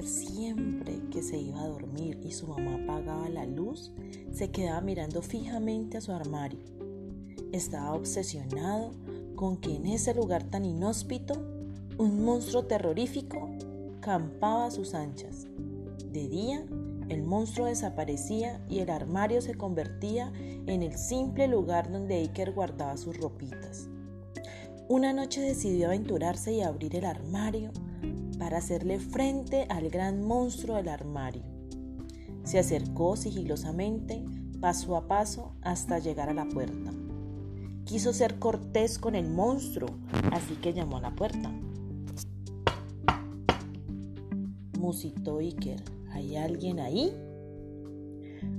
Siempre que se iba a dormir y su mamá apagaba la luz, se quedaba mirando fijamente a su armario. Estaba obsesionado con que en ese lugar tan inhóspito, un monstruo terrorífico campaba a sus anchas. De día, el monstruo desaparecía y el armario se convertía en el simple lugar donde Iker guardaba sus ropitas. Una noche decidió aventurarse y abrir el armario para hacerle frente al gran monstruo del armario. Se acercó sigilosamente, paso a paso, hasta llegar a la puerta. Quiso ser cortés con el monstruo, así que llamó a la puerta. Musitó Iker. ¿Hay alguien ahí?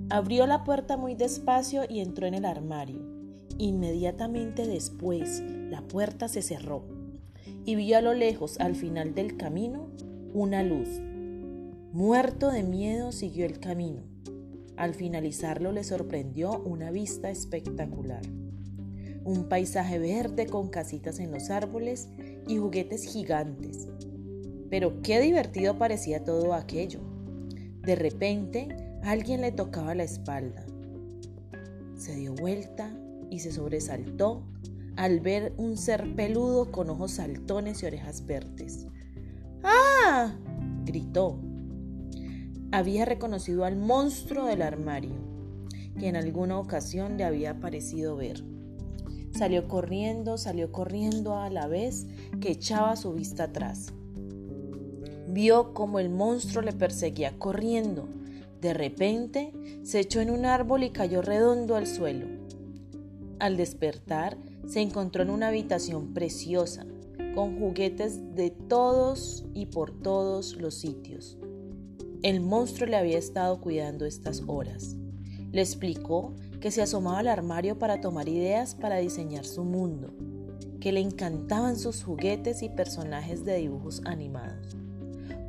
Abrió la puerta muy despacio y entró en el armario. Inmediatamente después, la puerta se cerró y vio a lo lejos, al final del camino, una luz. Muerto de miedo, siguió el camino. Al finalizarlo le sorprendió una vista espectacular. Un paisaje verde con casitas en los árboles y juguetes gigantes. Pero qué divertido parecía todo aquello. De repente, alguien le tocaba la espalda. Se dio vuelta y se sobresaltó al ver un ser peludo con ojos saltones y orejas verdes. ¡Ah! gritó. Había reconocido al monstruo del armario, que en alguna ocasión le había parecido ver. Salió corriendo, salió corriendo a la vez que echaba su vista atrás. Vio como el monstruo le perseguía corriendo. De repente se echó en un árbol y cayó redondo al suelo. Al despertar, se encontró en una habitación preciosa, con juguetes de todos y por todos los sitios. El monstruo le había estado cuidando estas horas. Le explicó que se asomaba al armario para tomar ideas para diseñar su mundo, que le encantaban sus juguetes y personajes de dibujos animados.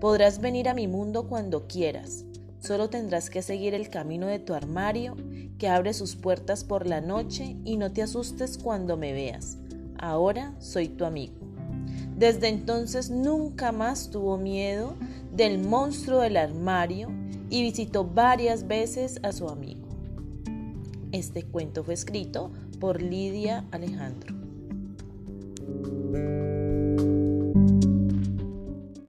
Podrás venir a mi mundo cuando quieras, Solo tendrás que seguir el camino de tu armario que abre sus puertas por la noche y no te asustes cuando me veas. Ahora soy tu amigo. Desde entonces nunca más tuvo miedo del monstruo del armario y visitó varias veces a su amigo. Este cuento fue escrito por Lidia Alejandro.